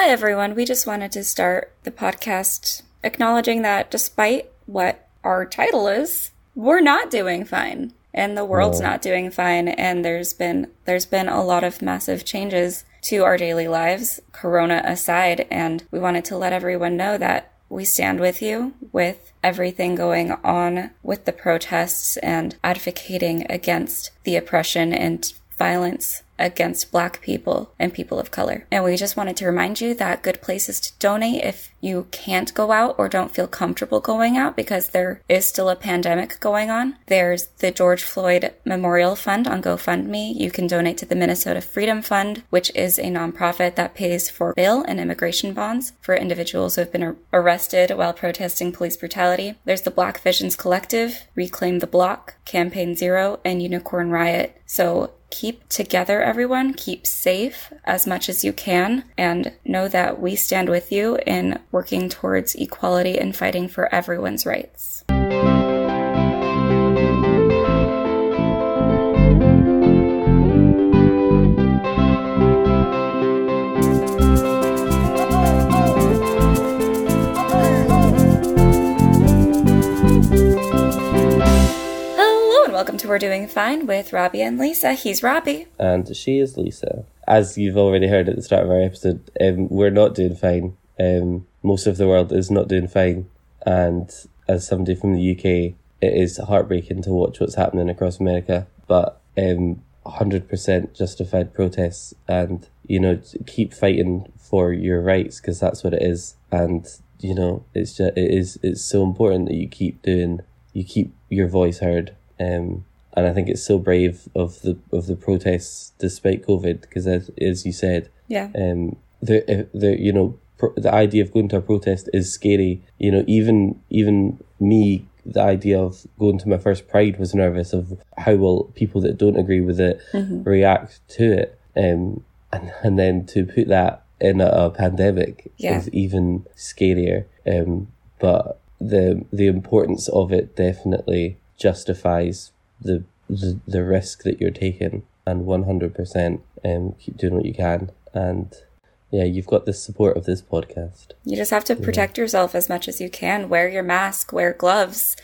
Hi, everyone. We just wanted to start the podcast acknowledging that despite what our title is, we're not doing fine. And the world's not doing fine. And there's been there's been a lot of massive changes to our daily lives corona aside. And we wanted to let everyone know that we stand with you with everything going on with the protests and advocating against the oppression and violence against black people and people of color. And we just wanted to remind you that good places to donate if you can't go out or don't feel comfortable going out because there is still a pandemic going on. There's the George Floyd Memorial Fund on GoFundMe. You can donate to the Minnesota Freedom Fund, which is a nonprofit that pays for bail and immigration bonds for individuals who have been arrested while protesting police brutality. There's the Black Visions Collective, Reclaim the Block, Campaign Zero, and Unicorn Riot. So keep together, everyone. Keep safe as much as you can, and know that we stand with you in working towards equality and fighting for everyone's rights. Welcome to We're Doing Fine with Robbie and Lisa. He's Robbie. And she is Lisa. As you've already heard at the start of our episode, um, we're not doing fine. Um, most of the world is not doing fine. And as somebody from the UK, it is heartbreaking to watch what's happening across America. But um, 100% justified protests and, you know, keep fighting for your rights because that's what it is. And, you know, it's just, it is, it's so important that you keep doing, you keep your voice heard um, and I think it's so brave of the of the protests despite COVID because as, as you said, yeah, um, the the you know pro- the idea of going to a protest is scary. You know, even even me, the idea of going to my first Pride was nervous of how will people that don't agree with it mm-hmm. react to it. Um, and and then to put that in a, a pandemic yeah. is even scarier. Um, but the the importance of it definitely justifies the the, the risk that you're taking and 100% um, keep doing what you can and yeah you've got the support of this podcast you just have to protect yeah. yourself as much as you can wear your mask wear gloves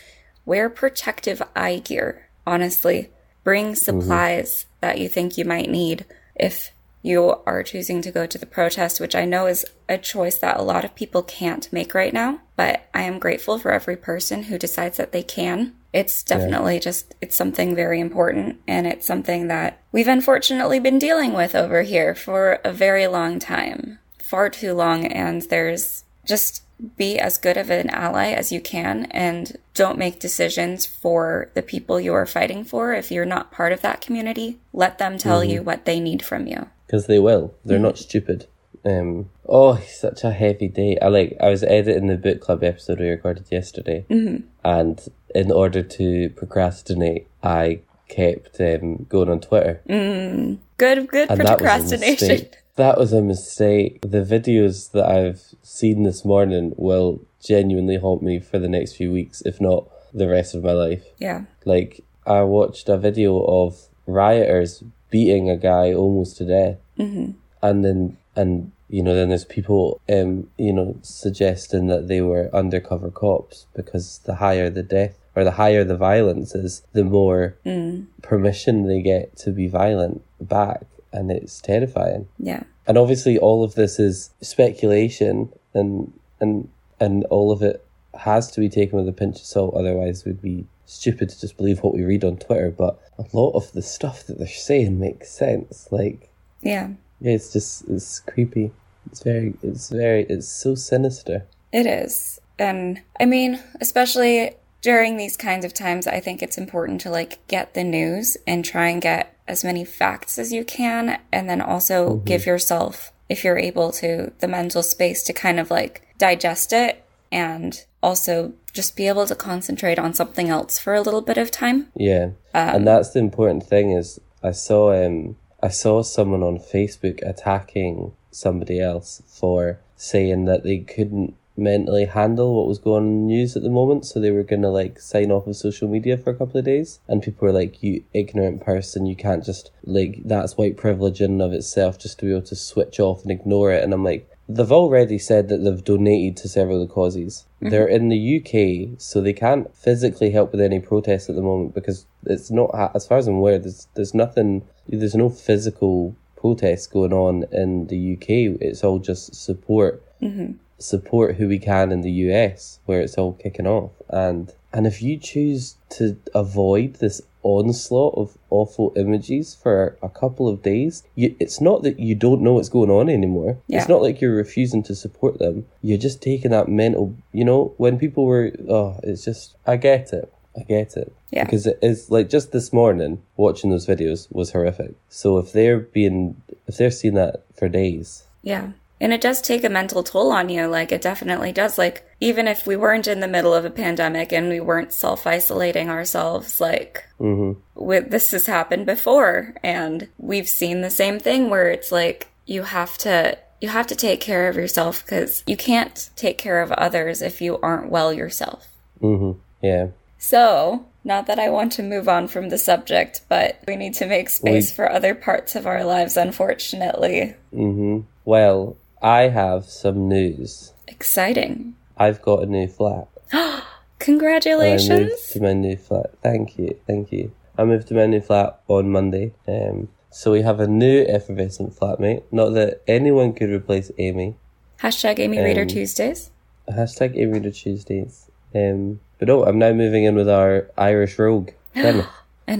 wear protective eye gear honestly bring mm-hmm. supplies mm-hmm. that you think you might need if you are choosing to go to the protest, which I know is a choice that a lot of people can't make right now. But I am grateful for every person who decides that they can. It's definitely yeah. just, it's something very important. And it's something that we've unfortunately been dealing with over here for a very long time, far too long. And there's just be as good of an ally as you can and don't make decisions for the people you are fighting for if you're not part of that community. Let them tell mm-hmm. you what they need from you because they will. They're not stupid. Um, oh, such a heavy day. I like. I was editing the book club episode we recorded yesterday, mm-hmm. and in order to procrastinate, I kept um, going on Twitter. Mm. Good, good and procrastination. That that was a mistake. The videos that I've seen this morning will genuinely haunt me for the next few weeks, if not the rest of my life. Yeah. Like I watched a video of rioters beating a guy almost to death. Mm-hmm. And then, and, you know, then there's people, um, you know, suggesting that they were undercover cops because the higher the death or the higher the violence is, the more mm. permission they get to be violent back. And it's terrifying. Yeah. And obviously all of this is speculation and, and, and all of it has to be taken with a pinch of salt, otherwise we'd be stupid to just believe what we read on Twitter, but a lot of the stuff that they're saying makes sense. Like, yeah, yeah, it's just it's creepy. It's very, it's very, it's so sinister. It is, and I mean, especially during these kinds of times, I think it's important to like get the news and try and get as many facts as you can, and then also mm-hmm. give yourself, if you're able to, the mental space to kind of like digest it and also just be able to concentrate on something else for a little bit of time. Yeah. Um, and that's the important thing is I saw um I saw someone on Facebook attacking somebody else for saying that they couldn't mentally handle what was going on in the news at the moment, so they were gonna like sign off of social media for a couple of days. And people were like, "You ignorant person, you can't just like that's white privilege in and of itself just to be able to switch off and ignore it." And I'm like, they've already said that they've donated to several of the causes. Mm-hmm. They're in the UK, so they can't physically help with any protests at the moment because it's not, as far as I'm aware, there's, there's nothing, there's no physical protests going on in the UK. It's all just support, mm-hmm. support who we can in the US, where it's all kicking off. And and if you choose to avoid this onslaught of awful images for a couple of days, you, it's not that you don't know what's going on anymore. Yeah. It's not like you're refusing to support them. You're just taking that mental, you know, when people were, oh, it's just, I get it. I get it. Yeah. Because it is like just this morning watching those videos was horrific. So if they're being, if they're seeing that for days, Yeah. And it does take a mental toll on you. Like, it definitely does. Like, even if we weren't in the middle of a pandemic and we weren't self isolating ourselves, like, mm-hmm. with, this has happened before. And we've seen the same thing where it's like, you have to. You have to take care of yourself because you can't take care of others if you aren't well yourself. Mm-hmm. yeah. So, not that I want to move on from the subject, but we need to make space for other parts of our lives, unfortunately. Mm-hmm. Well, I have some news. Exciting. I've got a new flat. I moved Congratulations. to my new flat. Thank you, thank you. I moved to my new flat on Monday. Um, so we have a new effervescent flatmate. Not that anyone could replace Amy. Hashtag Amy Reader Um, Tuesdays. Hashtag Amy to Tuesdays. Um, but no, I'm now moving in with our Irish rogue, An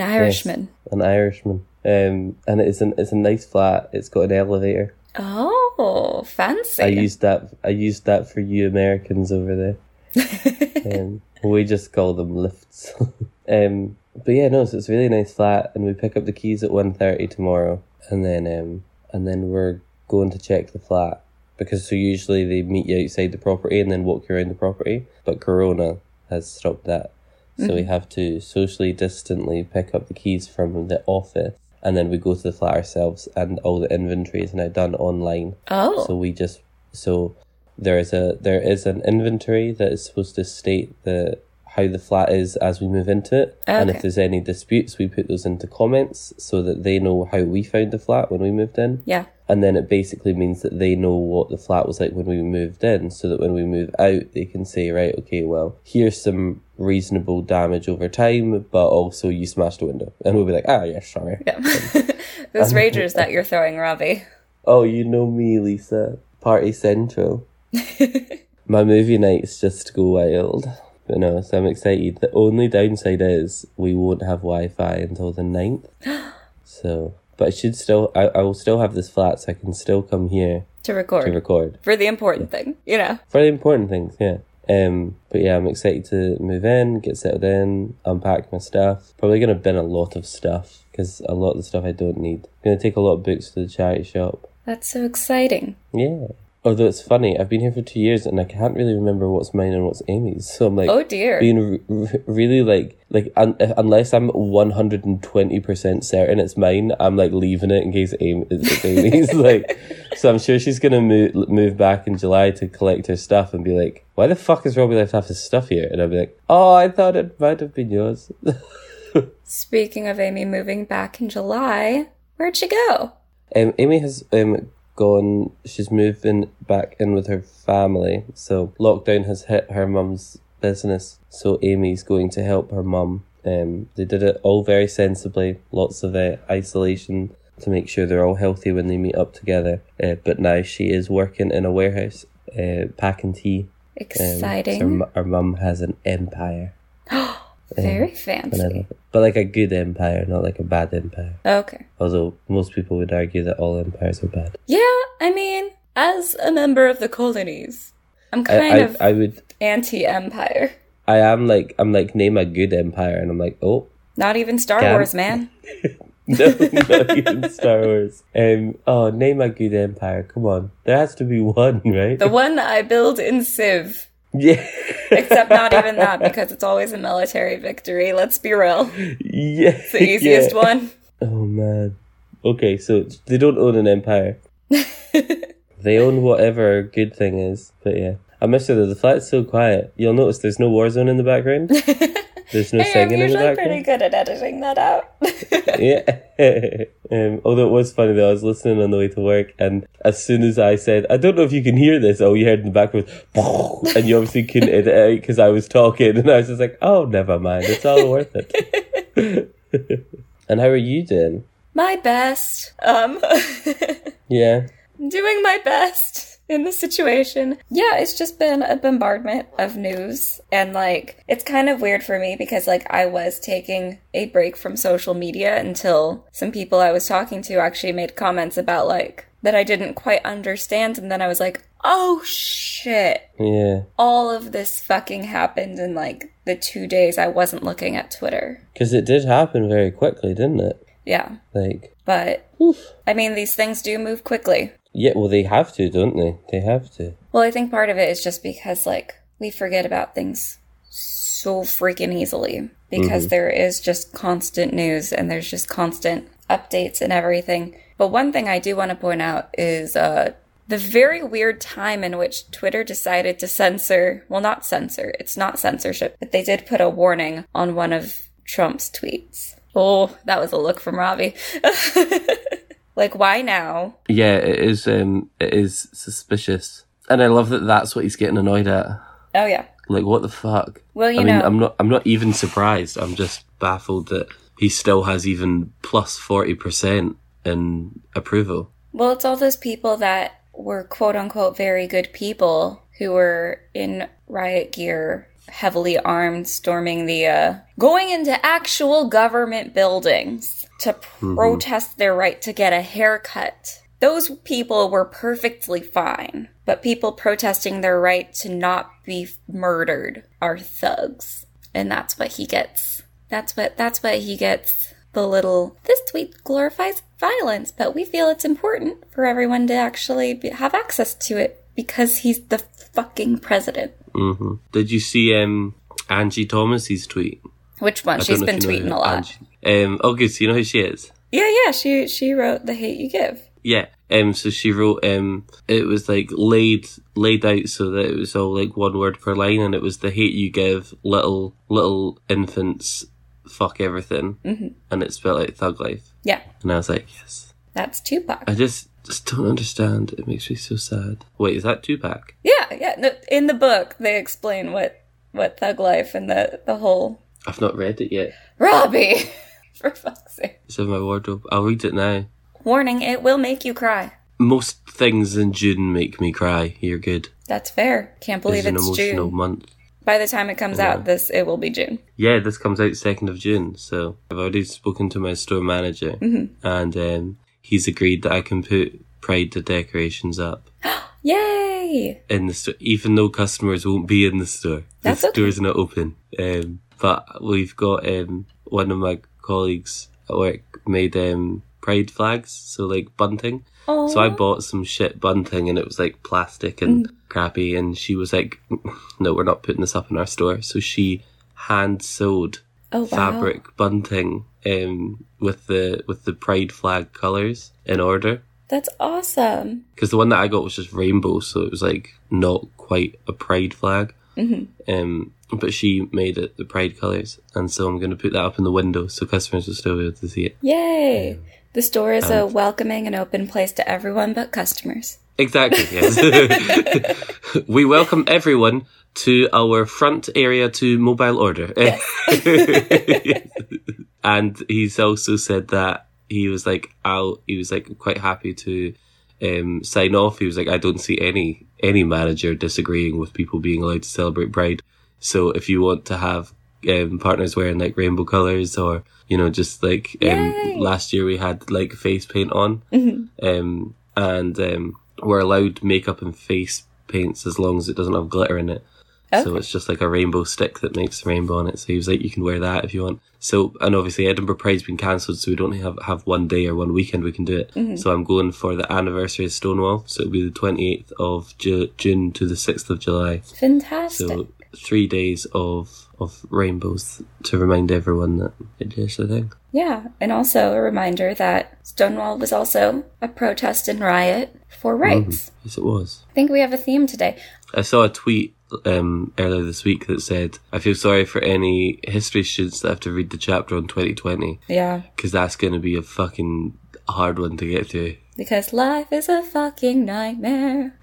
Irishman. an Irishman. Um, and it's an it's a nice flat. It's got an elevator. Oh, fancy. I used that. I used that for you Americans over there. um, we just call them lifts. um, but yeah, no, so it's a really nice flat, and we pick up the keys at 1.30 tomorrow, and then um, and then we're going to check the flat because so usually they meet you outside the property and then walk you around the property, but Corona has stopped that, so we have to socially distantly pick up the keys from the office. And then we go to the flat ourselves, and all the inventory is now done online. oh, So we just so there is a there is an inventory that is supposed to state the how the flat is as we move into it. And if there's any disputes we put those into comments so that they know how we found the flat when we moved in. yeah. And then it basically means that they know what the flat was like when we moved in, so that when we move out, they can say, right, okay, well, here's some reasonable damage over time, but also you smashed a window. And we'll be like, ah, yeah, sorry. Yeah. Those ragers that you're throwing, Robbie. Oh, you know me, Lisa. Party Central. My movie nights just go wild. But no, so I'm excited. The only downside is we won't have Wi Fi until the 9th. So, but I should still, I, I will still have this flat so I can still come here To record. to record. For the important thing, you know. For the important things, yeah. Um, but yeah, I'm excited to move in, get settled in, unpack my stuff. Probably gonna bin a lot of stuff because a lot of the stuff I don't need. I'm Gonna take a lot of books to the charity shop. That's so exciting. Yeah. Although it's funny, I've been here for two years and I can't really remember what's mine and what's Amy's. So I'm like, Oh dear. being r- r- really like, like un- unless I'm 120% certain it's mine, I'm like leaving it in case Amy, it's Amy's. like, so I'm sure she's gonna move move back in July to collect her stuff and be like, why the fuck has Robbie left half his stuff here? And I'll be like, oh, I thought it might have been yours. Speaking of Amy moving back in July, where'd she go? Um, Amy has um gone. She's moving back in with her family. So lockdown has hit her mum's business. So Amy's going to help her mum. Um, they did it all very sensibly. Lots of uh, isolation to make sure they're all healthy when they meet up together. Uh, but now she is working in a warehouse, uh, packing tea. Um, Exciting. so her, her mum has an empire. Very And fancy. But like a good empire, not like a bad empire. Okay. Although most people would argue that all empires are bad. Yeah, I mean, as a member of the colonies, I'm kind I, of I would anti-empire. I am like I'm like name a good empire and I'm like oh Not even Star Can- Wars, man. no not even Star Wars um oh name a good empire come on there has to be one right The one I build in Civ. Yeah Except not even that, because it's always a military victory. Let's be real. yeah The easiest yeah. one. oh man okay so they don't own an empire they own whatever good thing is but yeah I must say that the flat's so quiet you'll notice there's no war zone in the background There's no Hey, I'm singing in the usually pretty good at editing that out. Yeah. um, although it was funny though, I was listening on the way to work, and as soon as I said, "I don't know if you can hear this," all you heard in the background, was, and you obviously couldn't edit it because I was talking, and I was just like, "Oh, never mind, it's all worth it." and how are you doing? my best. Um, Yeah. doing my best in the situation. Yeah, it's just been a bombardment of news. And like, it's kind of weird for me because like I was taking a break from social media until some people I was talking to actually made comments about like that I didn't quite understand. And then I was like, oh shit. Yeah. All of this fucking happened in like the two days I wasn't looking at Twitter. Because it did happen very quickly, didn't it? Yeah. Like, But oof. I mean, these things do move quickly. Yeah, well, they have to, don't they? They have to. Well, I think part of it is just because like we forget about things so freaking easily because there is just constant news and there's just constant updates and everything. But one thing I do want to point out is uh the very weird time in which Twitter decided to censor, well not censor, it's not censorship, but they did put a warning on one of Trump's tweets. Oh, that was a look from Robbie. like why now? Yeah, it is. Um, it is suspicious, and I love that that's what he's getting annoyed at. Oh yeah. Like, what the fuck? Well, you I mean, know, I'm not. I'm not even surprised. I'm just baffled that he still has even plus forty percent in approval. Well, it's all those people that were quote unquote very good people who were in riot gear, heavily armed, storming the, uh, going into actual government buildings to protest their right to get a haircut. Those people were perfectly fine, but people protesting their right to not be murdered are thugs. And that's what he gets. That's what, that's what he gets the little this tweet glorifies violence but we feel it's important for everyone to actually be, have access to it because he's the fucking president hmm Did you see um Angie Thomas's tweet? which one I she's been if you know tweeting a lot Angie- Um, oh, good. So you know who she is? yeah yeah she she wrote the hate you give Yeah. Um. So she wrote. Um. It was like laid laid out so that it was all like one word per line, and it was the hate you give little little infants fuck everything, mm-hmm. and it spelled like thug life. yeah And I was like, yes. that's tupac I just just don't understand. It makes me so sad. Wait, is that Tupac? yeah yeah no, in the book they explain what what thug life and the the whole I've not read it yet. robbie for fuck's sake It's in my wardrobe. I'll read it now. warning it will make you cry Most things in June make me cry. You're good. that's fair can't believe It's it's emotional june month. by the time it comes out this it will be june Yeah, this comes out second of June, so I've already spoken to my store manager, and um, he's agreed that I can put Pride the decorations up yay in the store, even though customers won't be in the store. That's the okay. store's not open. Um, but we've got um, one of my colleagues at work made um, Pride flags, so like bunting. So I bought some shit bunting and it was like plastic and Mm. crappy and she was like, no, we're not putting this up in our store. So she hand sewed Oh wow. fabric bunting um, with the with the pride flag colors in order. That's awesome. Because the one that I got was just rainbow, so it was like not quite a pride flag. Mm-hmm. Um, but she made it the pride colors, and so I'm going to put that up in the window so customers will still be able to see it. Yay. The store is a welcoming and open place to everyone but customers. Exactly, yes. we welcome everyone to our front area to mobile order. and he's also said that he was like out he was like quite happy to um sign off. He was like, I don't see any any manager disagreeing with people being allowed to celebrate Pride. So if you want to have um, partners wearing like rainbow colors or you know just like um, last year we had like face paint on um, and um, we're allowed makeup and face paints as long as it doesn't have glitter in it. So it's just like a rainbow stick that makes a rainbow on it. So he was like, you can wear that if you want. So, and obviously Edinburgh Pride's been cancelled, so we don't have, have one day or one weekend we can do it. Mm-hmm. So I'm going for the anniversary of Stonewall. So it'll be the 28th of Ju- June to the 6th of July. Fantastic. So three days of, of rainbows to remind everyone that it is a thing. yeah, and also a reminder that Stonewall was also a protest and riot for mm-hmm. rights. Yes, it was. I think we have a theme today. I saw a tweet um, earlier this week that said, I feel sorry for any history students that have to read the chapter on 2020 Yeah. because that's going to be a fucking hard one to get through. Because life is a fucking nightmare.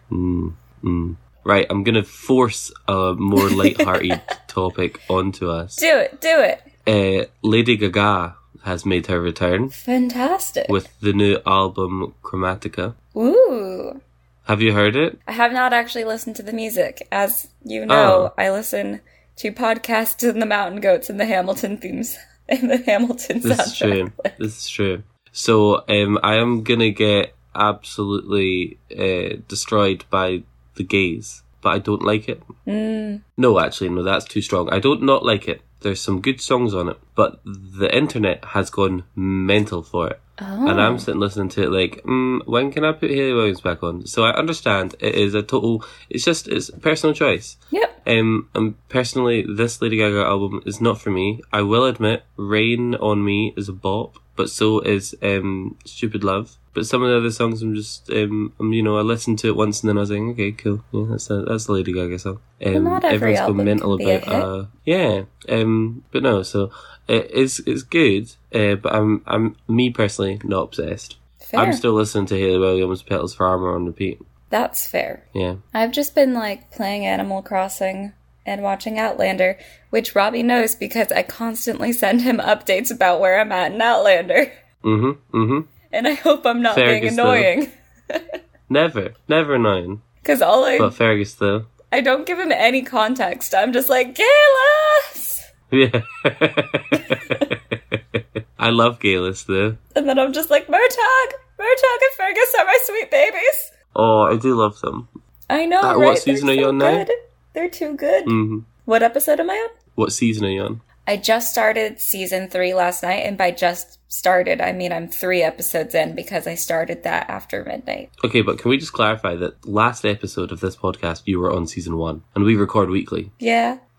Right, I'm going to force a more light-hearted topic onto us. Do it, do it. Uh, Lady Gaga has made her return Fantastic. with the new album Chromatica. Ooh. Have you heard it? I have not actually listened to the music. As you know, I listen to podcasts and the Mountain Goats and the Hamilton themes and the Hamilton This is true. This is true. So um, I am gonna get absolutely uh, destroyed by the gays, but I don't like it. Mm. No, actually, no, that's too strong. I don't not like it. There's some good songs on it, but the internet has gone mental for it. Oh. And I'm sitting listening to it like, mm, when can I put Hayley Williams back on? So I understand it is a total, it's just, it's personal choice. Yep. Um, and personally, this Lady Gaga album is not for me. I will admit, Rain on Me is a bop, but so is um, Stupid Love. But some of the other songs, I'm just, um, um, you know, I listened to it once and then I was like, okay, cool, yeah, that's a, that's the Lady Gaga song. Um, not every everyone's album mental can be a about, uh, yeah, um, but no, so it, it's it's good, uh, but I'm I'm me personally not obsessed. Fair. I'm still listening to Hayley Williams' "Petals for Armor" on repeat. That's fair. Yeah, I've just been like playing Animal Crossing and watching Outlander, which Robbie knows because I constantly send him updates about where I'm at in Outlander. mm-hmm, mm-hmm. And I hope I'm not being Fergus, though. annoying. Never, never annoying. Because all I But Fergus though, I don't give him any context. I'm just like, Geillis! Yeah. I love Geillis though. And then I'm just like, Murtagh! Murtagh and Fergus are my sweet babies! Oh, I do love them. I know, right? what season They're are you so on now? good. They're too good. hmm What episode am I on? What season are you on? I just started season three last night, and by just started, I mean I'm three episodes in because I started that after midnight. Okay, but can we just clarify that last episode of this podcast you were on season one, and we record weekly. Yeah.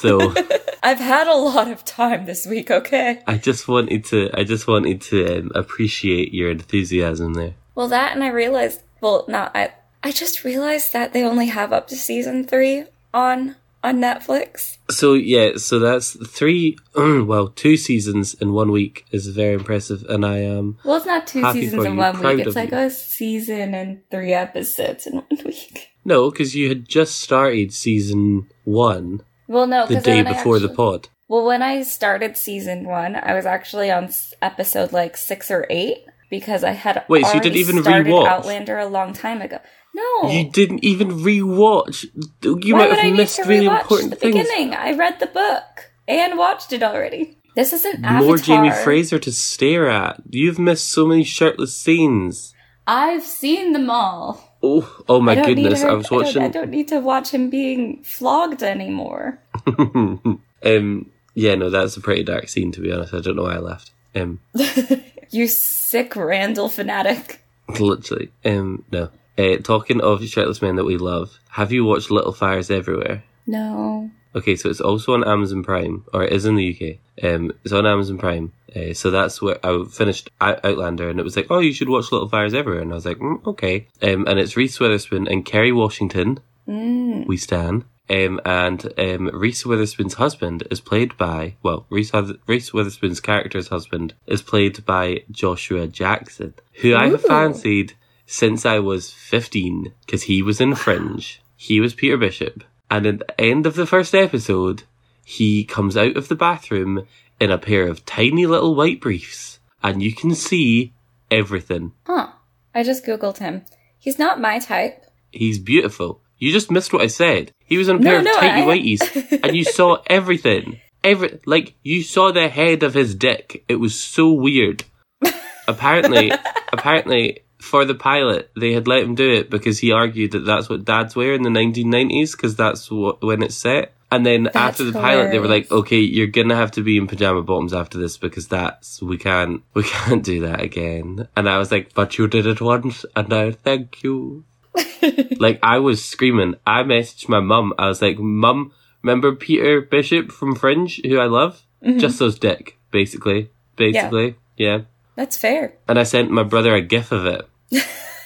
So. I've had a lot of time this week, okay? I just wanted to. I just wanted to um, appreciate your enthusiasm there. Well, that and I realized, well, not I. I just realized that they only have up to season three on on Netflix. So yeah, so that's three. well, two seasons in one week is very impressive, and I am. Well, it's not two seasons in you, one week. It's like you. a season and three episodes in one week. No, because you had just started season one Well, no, the day before the pod. Well, when I started season one, I was actually on episode like six or eight because I had Wait, so you already didn't even rewatch? Outlander a long time ago. No, You didn't even rewatch. You why might have missed really important the things. beginning? I read the book and watched it already. This isn't More Jamie Fraser to stare at. You've missed so many shirtless scenes. I've seen them all. Oh, oh my I goodness! her, I was I don't, watching. I don't need to watch him being flogged anymore. um, yeah, no, that's a pretty dark scene to be honest. I don't know why I left. Um, You sick Randall fanatic. literally. Um, no. Uh, talking of your shirtless men that we love, have you watched Little Fires Everywhere? No. Okay, so it's also on Amazon Prime, or it is in the UK. Um, it's on Amazon Prime. Uh, so that's where I finished Out- Outlander, and it was like, oh, you should watch Little Fires Everywhere, and I was like, mm, okay. Um, and it's Reese Witherspoon and Kerry Washington. Mm. We stan. Um, and um, Reese Witherspoon's husband is played by well, Reese, Reese Witherspoon's character's husband is played by Joshua Jackson, who I have fancied since I was fifteen because he was in Fringe. He was Peter Bishop, and at the end of the first episode, he comes out of the bathroom in a pair of tiny little white briefs, and you can see everything. Huh. I just googled him. He's not my type. He's beautiful. You just missed what I said. He was in a No, pair no, of tighty I- whities, and you saw everything. Every like you saw the head of his dick. It was so weird. apparently, apparently, for the pilot, they had let him do it because he argued that that's what dads wear in the 1990s because that's what when it's set. And then after the pilot, they were like, "Okay, you're gonna have to be in pajama bottoms after this because that's we can't we can't do that again." And I was like, "But you did it once, and now thank you." like I was screaming. I messaged my mum. I was like, "Mum, remember Peter Bishop from Fringe, who I love? Mm-hmm. Just those dick, basically, basically, yeah." That's fair. And I sent my brother a gif of it.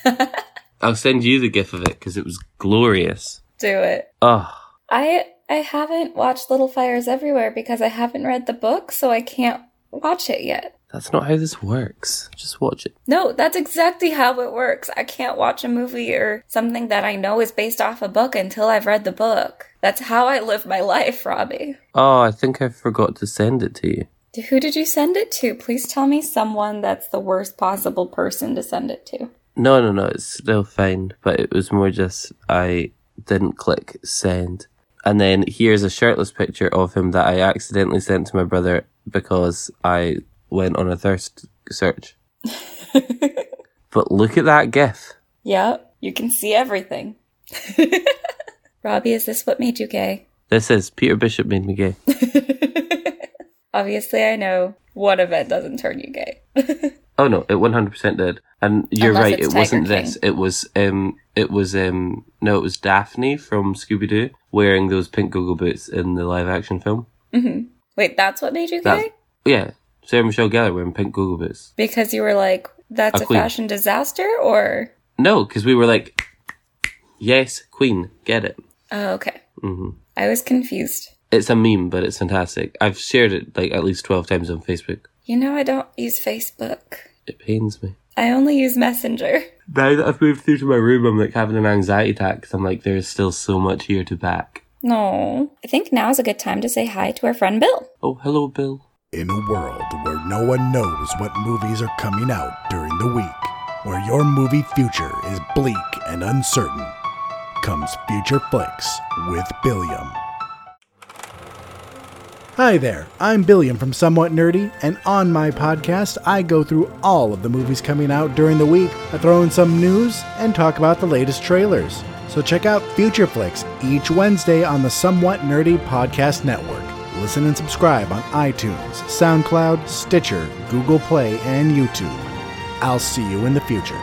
I'll send you the gif of it because it was glorious. Do it. Oh, I I haven't watched Little Fires Everywhere because I haven't read the book, so I can't watch it yet. That's not how this works. Just watch it. No, that's exactly how it works. I can't watch a movie or something that I know is based off a book until I've read the book. That's how I live my life, Robbie. Oh, I think I forgot to send it to you. Who did you send it to? Please tell me someone that's the worst possible person to send it to. No, no, no, it's still fine. But it was more just I didn't click send. And then here's a shirtless picture of him that I accidentally sent to my brother because I went on a thirst search. but look at that GIF. Yeah, you can see everything. Robbie, is this what made you gay? This is Peter Bishop made me gay. Obviously, I know one event doesn't turn you gay. oh no, it one hundred percent did. And you're Unless right, it wasn't Tiger this. It was um it was um no, it was Daphne from Scooby Doo wearing those pink go-go boots in the live action film. Mm-hmm. Wait, that's what made you gay? That's- Yeah. Sarah Michelle Gellar wearing pink go-go boots. Because you were like, that's A a, fashion disaster, or No, because we were like, yes, Queen, get it. oh, okay. hmm I was confused. It's a meme, but it's fantastic. I've shared it like at least twelve times on Facebook. You know, I don't use Facebook. It pains me. I only use Messenger. Now that I've moved through to my room, I'm like having an anxiety attack because I'm like, there's still so much here to back. No. I think now's a good time to say hi to our friend Bill. Oh, hello, Bill. In a world where no one knows what movies are coming out during the week, where your movie future is bleak and uncertain, comes Future Flicks with Billiam. Hi there, I'm Billiam from Somewhat Nerdy, and on my podcast, I go through all of the movies coming out during the week. I throw in some news and talk about the latest trailers. So check out Future Flicks each Wednesday on the Somewhat Nerdy Podcast Network. Listen and subscribe on iTunes, SoundCloud, Stitcher, Google Play, and YouTube. I'll see you in the future.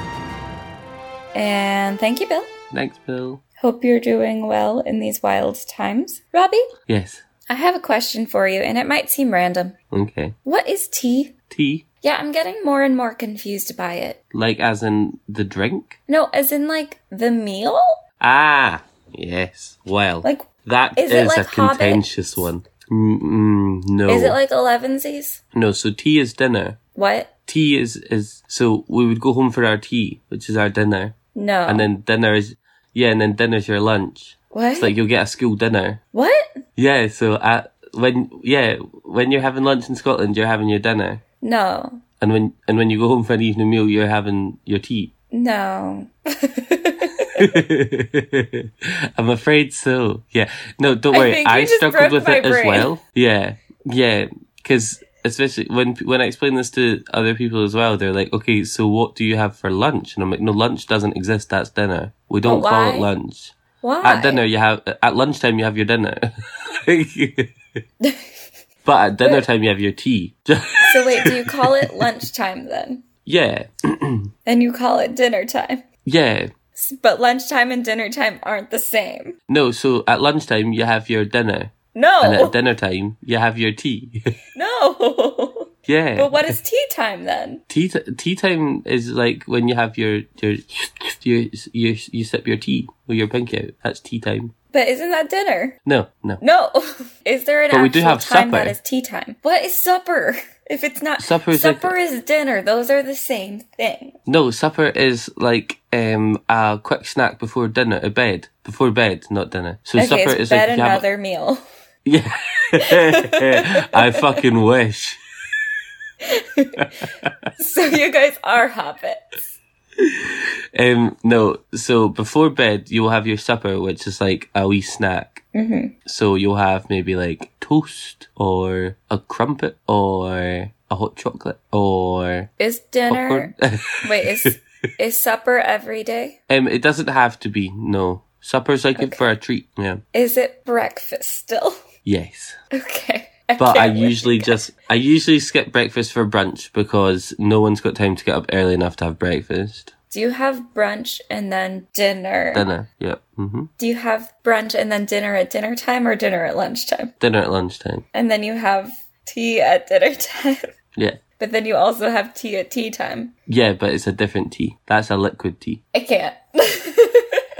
And thank you, Bill. Thanks, Bill. Hope you're doing well in these wild times. Robbie, Yes. I have a question for you, and it might seem random. Okay. What is tea? Tea, Yeah, I'm getting more and more confused by it. like as in the drink? No, as in like the meal? Ah, yes. Well, Like, that is is, like a contentious one. Mm-mm, no. is it like Elevenses? no, so tea is dinner. What? Tea is, is, so we would go home for our tea, which is our dinner. No. And then dinner is, yeah, and then dinner's your lunch. What? It's like you'll get a school dinner. what? Yeah, so at, when, yeah, when you're having lunch in Scotland, you're having your dinner. No. And when, and when you go home for an evening meal, you're having your tea. No. I'm afraid so. Yeah. No, don't worry. you I, struggled with it as well. Yeah. Yeah. Because especially when when I explain this to other people as well, they're like, "Okay, so what do you have for lunch?" And I'm like, "No, lunch doesn't exist. That's dinner. We don't call it lunch. Why? At dinner, you have at lunchtime you have your dinner." But at dinner time, you have your tea. So wait, do you call it lunchtime then? yeah, And you call it dinner time. yeah. But lunchtime and dinner time aren't the same. No, so at lunchtime you have your dinner, No. and at dinner time you have your tea. no. Yeah. but what is tea time then? tea t- tea time is like when you have your your your you you sip your tea with your pinky out. That's tea time. But isn't that dinner? No, no. No. Is there an But actual we do have time that supper. is tea time? What is supper? If it's not Supper is like- supper is dinner. Those are the same thing. No, supper is like um a quick snack before dinner, a bed before bed, not dinner. So Okay, supper is bed you have- another meal. yeah. I fucking wish. So you guys are hobbits. Um, no, so before bed you'll have your supper, which is like a wee snack. Mm-hmm. So you'll have maybe like toast or a crumpet or a hot chocolate or Is dinner wait, is is supper every day? um, it doesn't have to be. No, supper's like for a treat. Yeah. Is it breakfast still? Yes, Okay. but I usually just I usually skip breakfast for brunch because no one's got time to get up early enough to have breakfast. Do you have brunch and then dinner? Dinner. Yeah. hmm Do you have brunch and then dinner at dinner time or dinner at lunchtime? Dinner at lunchtime. And then you have tea at dinner time. Yeah. But then you also have tea at tea time. Yeah, but it's a different tea. That's a liquid tea. I can't.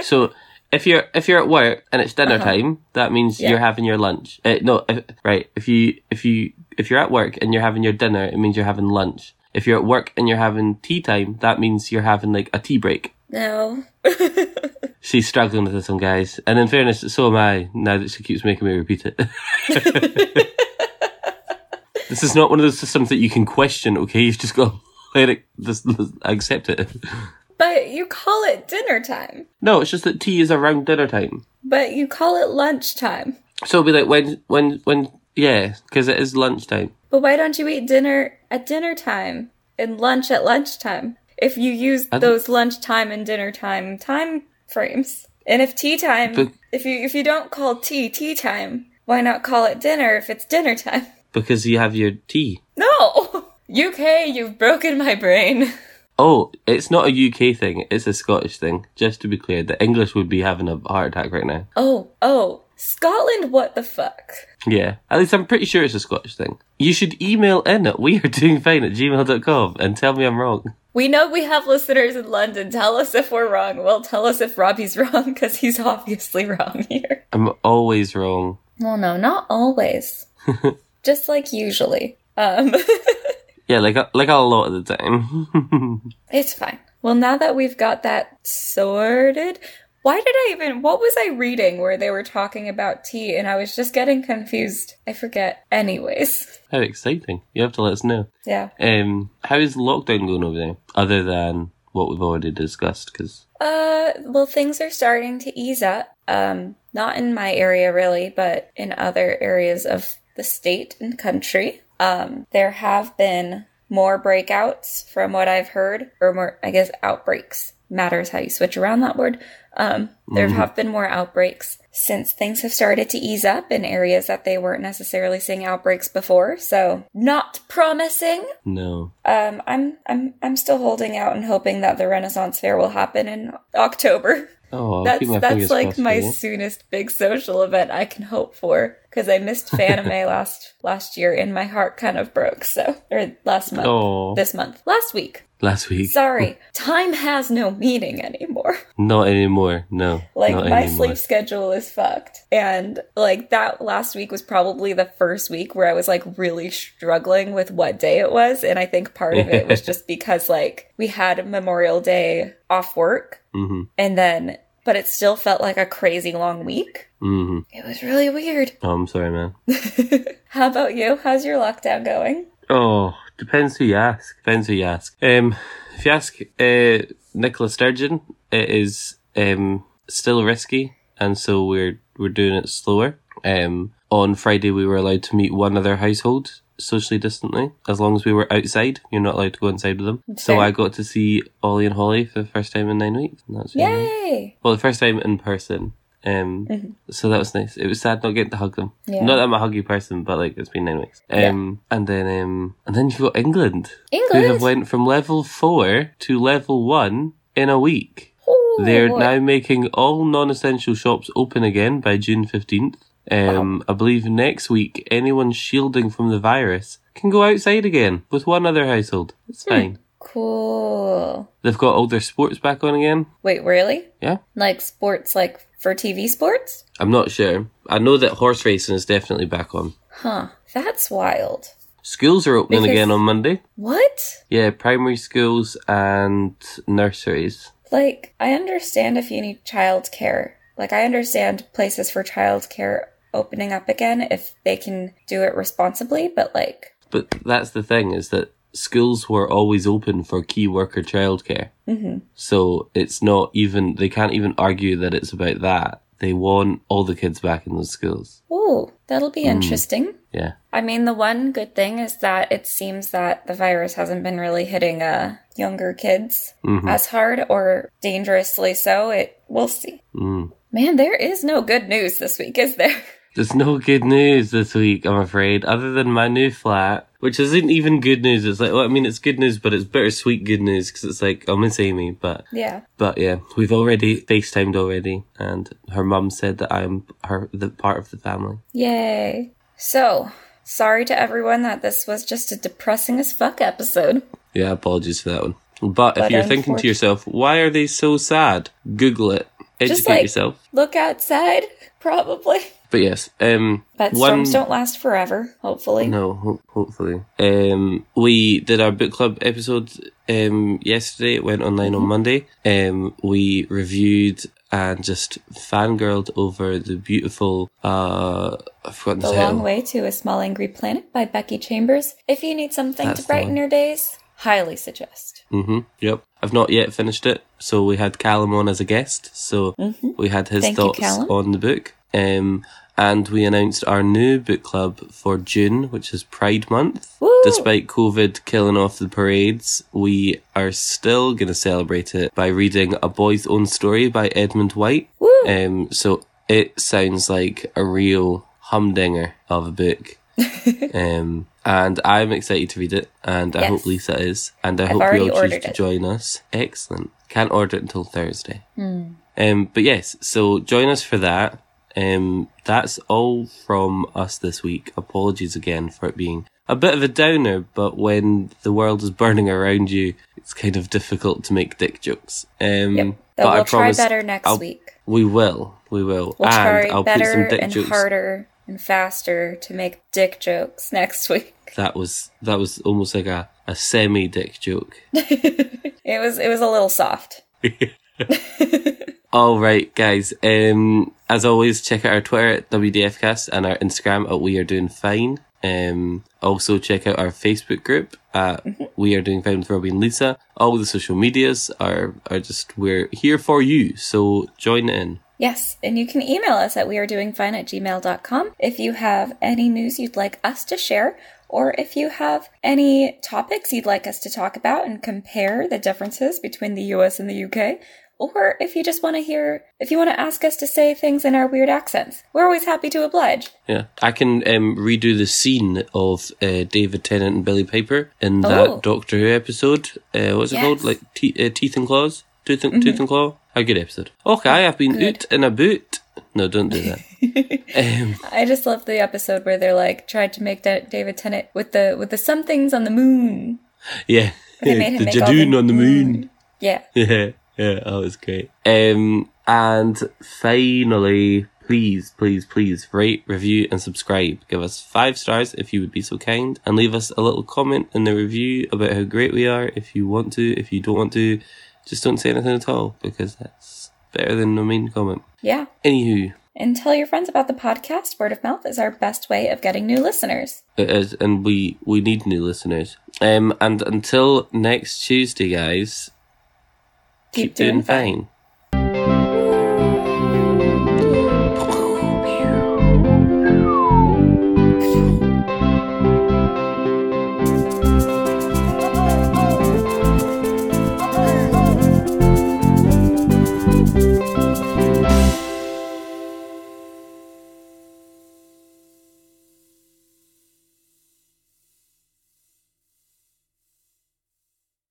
So if you're if you're at work and it's dinner Uh-huh. time, that means Yeah. you're having your lunch. Uh, no, if, right. If you if you if you're at work and you're having your dinner, it means you're having lunch. If you're at work and you're having tea time, that means you're having like a tea break. No. She's struggling with this one, guys. And in fairness, so am I. Now that she keeps making me repeat it. this is not one of those systems that you can question. Okay, you've just got to let it just accept it. But you call it dinner time. No, it's just that tea is around dinner time. But you call it lunchtime. So it'll be like when, when, when, yeah, because it is lunchtime. But why don't you eat dinner at dinner time and lunch at lunchtime? If you use those lunchtime and dinner time time frames. And if tea time, But- if you if you don't call tea tea time, why not call it dinner if it's dinner time? Because you have your tea. No! UK, you've broken my brain. Oh, it's not a UK thing, it's a Scottish thing. Just to be clear, the English would be having a heart attack right now. Oh, oh. Scotland, what the fuck? Yeah, at least I'm pretty sure it's a Scottish thing. You should email in at wearedoingfine at gmail.com and tell me I'm wrong. We know we have listeners in London. Tell us if we're wrong. Well, tell us if Robbie's wrong, because he's obviously wrong here. I'm always wrong. Well, no, not always. Just like usually. Um, Yeah, like a, like a lot of the time. it's fine. Well, now that we've got that sorted, why did I even, what was I reading where they were talking about tea and I was just getting confused? I forget. Anyways. How exciting. You have to let us know. Yeah. Um, how is lockdown going over there? Other than what we've already discussed, because Uh, well, things are starting to ease up. Um, not in my area really, but in other areas of the state and country. Um, there have been more breakouts from what I've heard, or more, I guess, outbreaks. Matters how you switch around that word. Um, there have been more outbreaks since things have started to ease up in areas that they weren't necessarily seeing outbreaks before. So, not promising. no. Um, I'm I'm I'm still holding out and hoping that the Renaissance Fair will happen in October. Oh, that's that's like my soonest big social event I can hope for because I missed Fanime last last year and my heart kind of broke. So or last month, Oh, this month, last week. last week. Sorry, time has no meaning anymore. Not anymore. No. Like my anymore. sleep schedule is fucked. And like that last week was probably the first week where I was like really struggling with what day it was. And I think part of it was just because like we had Memorial Day off work hmm and then but it still felt like a crazy long week. hmm It was really weird. Oh, I'm sorry, man. How about you? How's your lockdown going? Oh, depends who you ask. Depends who you ask. Um, if you ask uh, Nicola Sturgeon, it is um still risky, and so we're we're doing it slower. Um, on Friday we were allowed to meet one other household socially distantly, as long as we were outside. You're not allowed to go inside with them. So I got to see Ollie and Holly for the first time in nine weeks. And that's really nice. Yay! Well, the first time in person. Um, so that was nice. It was sad not getting to hug them. Yeah. Not that I'm a huggy person, but like it's been nine weeks. Um, and then um, and then you've got England, who England. have went from level four to level one in a week. Ooh. They're now making all non-essential shops open again by June fifteenth. Um, I believe next week anyone shielding from the virus can go outside again with one other household. It's fine. cool. They've got all their sports back on again. Wait, really? Yeah. Like sports, like for TV sports? I'm not sure. I know that horse racing is definitely back on. Huh. That's wild. Schools are opening Because- again on Monday. What? Yeah, primary schools and nurseries. Like, I understand if you need childcare. Like, I understand places for childcare opening up again if they can do it responsibly, but like, But that's the thing is that schools were always open for key worker childcare. hmm So it's not even, they can't even argue that it's about that. They want all the kids back in those schools. Oh, that'll be interesting. Yeah. I mean, the one good thing is that it seems that the virus hasn't been really hitting uh, younger kids Mhm. as hard or dangerously so. It we'll see. Mm. Man, there is no good news this week, is there? There's no good news this week, I'm afraid, other than my new flat, which isn't even good news. It's like, well, I mean, it's good news, but it's bittersweet good news because it's like, I'll miss Amy, but Yeah. But yeah, we've already FaceTimed already, and her mum said that I'm her the part of the family. Yay. So, sorry to everyone that this was just a depressing as fuck episode. Yeah, apologies for that one. But if you're thinking to yourself, why are they so sad? Google it. educate like- yourself. Look outside, probably. But yes, um, But one storms don't last forever, hopefully. No, ho- hopefully. Um, we did our book club episode um, yesterday. It went online Mm-hmm. on Monday. Um, we reviewed and just fangirled over the beautiful. Uh, I've forgotten the, The title. Long Way to a Small Angry Planet by Becky Chambers. If you need something That's to brighten your days, highly suggest. Mm-hmm. Yep. I've not yet finished it, so we had Callum on as a guest. So we had his Mm-hmm. Thank thoughts Callum. on the book. Um, and we announced our new book club for June, which is Pride Month. Woo! Despite COVID killing off the parades, we are still going to celebrate it by reading A Boy's Own Story by Edmund White. Um, so it sounds like a real humdinger of a book. um, and I'm excited to read it, and I Yes. hope Lisa is, and I I've hope you all choose to it. join us. Excellent. Can't order it until Thursday. Hmm. Um, but yes, so join us for that. Um, that's all from us this week. Apologies again for it being a bit of a downer, but when the world is burning around you, it's kind of difficult to make dick jokes. Um, Yep. but But I we'll try promise better next I'll- week. We will. We will. We'll and try I'll put some better dick and jokes. harder and faster to make dick jokes next week. That was that was almost like a, a semi dick joke. It was it was a little soft. All right, guys. Um, as always, check out our Twitter at WDFcast and our Instagram at We Are Doing Fine. Um, also check out our Facebook group at We Are Doing Fine with Robbie and Lisa. All the social medias are are just we're here for you, so join in. Yes, and you can email us at wearedoingfine at gmail.com if you have any news you'd like us to share, or if you have any topics you'd like us to talk about and compare the differences between the US and the UK, or if you just want to hear, if you want to ask us to say things in our weird accents. We're always happy to oblige. Yeah, I can um, redo the scene of uh, David Tennant and Billie Piper in that Oh. Doctor Who episode. Uh, what's it Yes. called? Like te- uh, Teeth and Claws. Tooth and, Tooth and Claw. A good episode. Okay, I've been Good. oot in a boot. No, don't do that. um, I just love the episode where they're like tried to make Da- David Tennant with the with the somethings on the moon. yeah, They made him the Judoon on the moon. Yeah. Yeah, yeah, that was great. Um, and finally, please, please, please rate, review, and subscribe. Give us five stars if you would be so kind, and leave us a little comment in the review about how great we are. If you want to, if you don't want to, just don't say anything at all because that's better than no mean comment. Yeah. Anywho, And tell your friends about the podcast. Word of mouth is our best way of getting new listeners. it is, and we we need new listeners. Um, and until next Tuesday, guys, Keep, keep doing fine.